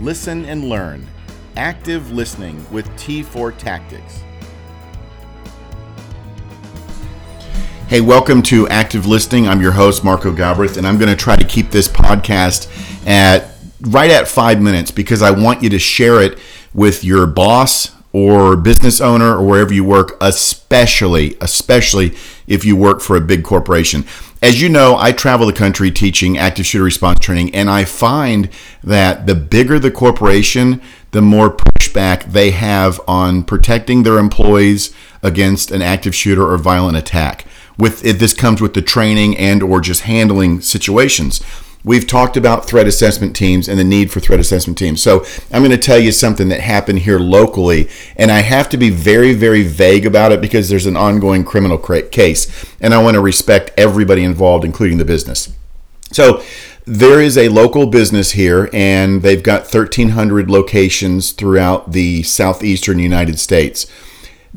listen, and learn. Active listening with T4 Tactics. Hey, welcome to Active Listening. I'm your host, Marco Galbraith, and I'm going to try to keep this podcast at right at five minutes because I want you to share it with your boss or business owner or wherever you work, especially, especially if you work for a big corporation. As you know, I travel the country teaching active shooter response training, and I find that the bigger the corporation, the more pushback they have on protecting their employees against an active shooter or violent attack. With this comes with the training and or just handling situations. We've talked about threat assessment teams and the need for threat assessment teams. So I'm going to tell you something that happened here locally, and I have to be very, very vague about it because there's an ongoing criminal case, and I want to respect everybody involved, including the business. So there is a local business here, and they've got 1,300 locations throughout the southeastern United States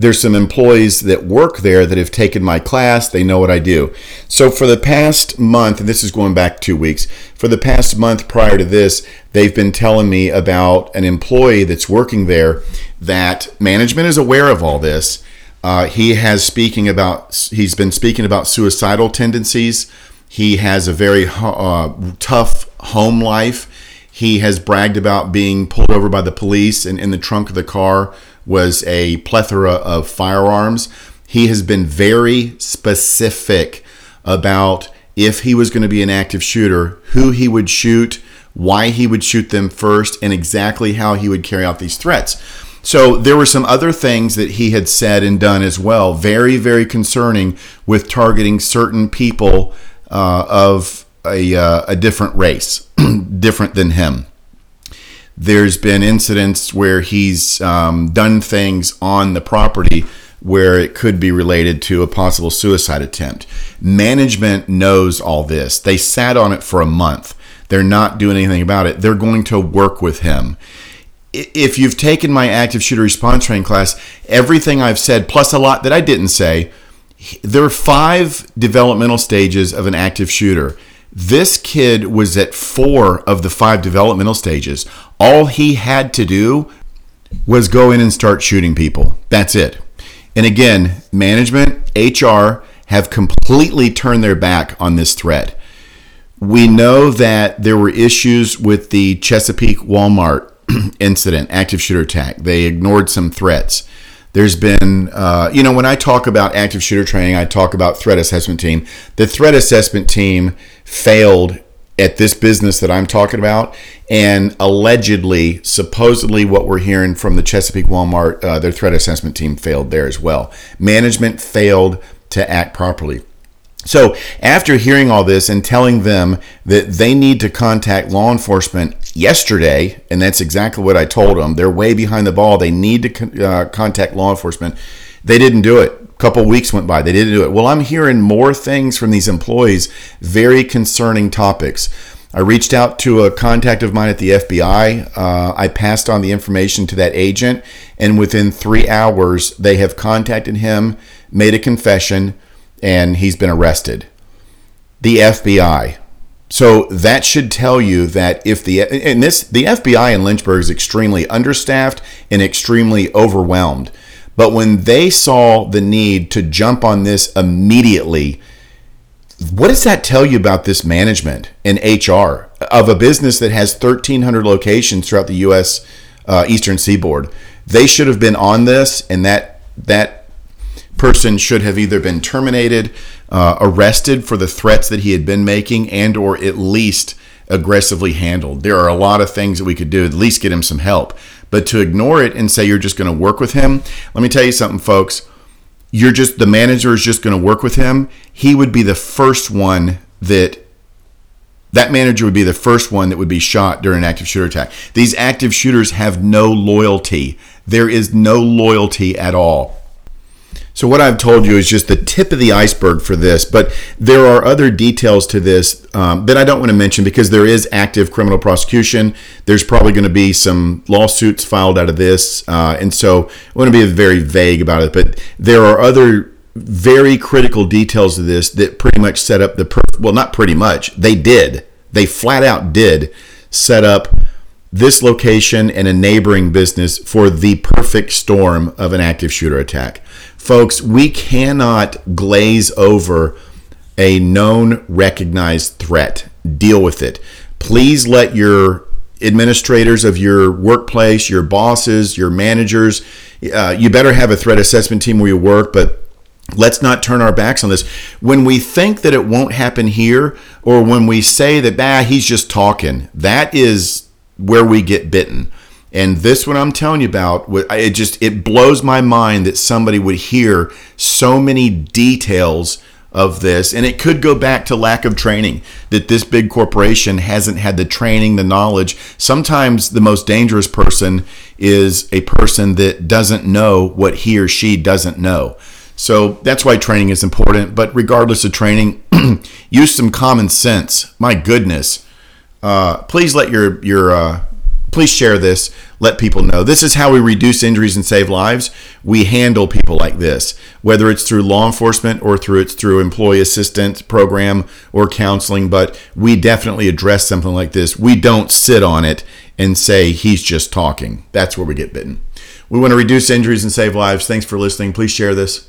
there's some employees that work there that have taken my class. They know what I do. So for the past month, and this is going back two weeks, for the past month prior to this, they've been telling me about an employee that's working there that management is aware of all this. Uh, he has speaking about he's been speaking about suicidal tendencies. He has a very uh, tough home life. He has bragged about being pulled over by the police and in the trunk of the car was a plethora of firearms. He has been very specific about if he was going to be an active shooter, who he would shoot, why he would shoot them first, and exactly how he would carry out these threats. So there were some other things that he had said and done as well, very, very concerning with targeting certain people uh, of a, uh, a different race, different than him. There's been incidents where he's um, done things on the property where it could be related to a possible suicide attempt. Management knows all this. They sat on it for a month. They're not doing anything about it. They're going to work with him. If you've taken my active shooter response training class, everything I've said, plus a lot that I didn't say, there are five developmental stages of an active shooter. This kid was at four of the five developmental stages. All he had to do was go in and start shooting people. That's it. And again, management, HR have completely turned their back on this threat. We know that there were issues with the Chesapeake Walmart incident, active shooter attack. They ignored some threats. There's been, uh, you know, when I talk about active shooter training, I talk about threat assessment team. The threat assessment team failed at this business that I'm talking about, and allegedly, supposedly, what we're hearing from the Chesapeake Walmart, uh, their threat assessment team failed there as well. Management failed to act properly. So, after hearing all this and telling them that they need to contact law enforcement yesterday, and that's exactly what I told them, they're way behind the ball. They need to uh, contact law enforcement. They didn't do it. A couple weeks went by. They didn't do it. Well, I'm hearing more things from these employees, very concerning topics. I reached out to a contact of mine at the FBI. Uh, I passed on the information to that agent, and within three hours, they have contacted him, made a confession and he's been arrested. The FBI. So that should tell you that if the and this the FBI in Lynchburg is extremely understaffed and extremely overwhelmed. But when they saw the need to jump on this immediately, what does that tell you about this management and HR of a business that has 1,300 locations throughout the U.S. Uh, Eastern Seaboard? They should have been on this, and that that person should have either been terminated, uh, arrested for the threats that he had been making, and or at least aggressively handled. There are a lot of things that we could do, at least get him some help. But to ignore it and say you're just going to work with him, let me tell you something, folks. You're just the manager is just going to work with him. He would be the first one that that manager would be the first one that would be shot during an active shooter attack. These active shooters have no loyalty. There is no loyalty at all. So, what I've told you is just the tip of the iceberg for this, but there are other details to this um, that I don't want to mention because there is active criminal prosecution. There's probably going to be some lawsuits filed out of this. Uh, and so, I want to be very vague about it, but there are other very critical details of this that pretty much set up the, per- well, not pretty much, they did. They flat out did set up this location and a neighboring business for the perfect storm of an active shooter attack. Folks, we cannot glaze over a known recognized threat. Deal with it. Please let your administrators of your workplace, your bosses, your managers, uh, you better have a threat assessment team where you work, but let's not turn our backs on this. When we think that it won't happen here, or when we say that, bah, he's just talking, that is where we get bitten. And this one I'm telling you about, it just it blows my mind that somebody would hear so many details of this. And it could go back to lack of training that this big corporation hasn't had the training the knowledge. Sometimes the most dangerous person is a person that doesn't know what he or she doesn't know. So that's why training is important. But regardless of training use some common sense. My goodness uh, please let your your uh, please share this. Let people know. This is how we reduce injuries and save lives. We handle people like this, whether it's through law enforcement or through it's through employee assistance program or counseling. But we definitely address something like this. We don't sit on it and say he's just talking. That's where we get bitten. We want to reduce injuries and save lives. Thanks for listening. Please share this.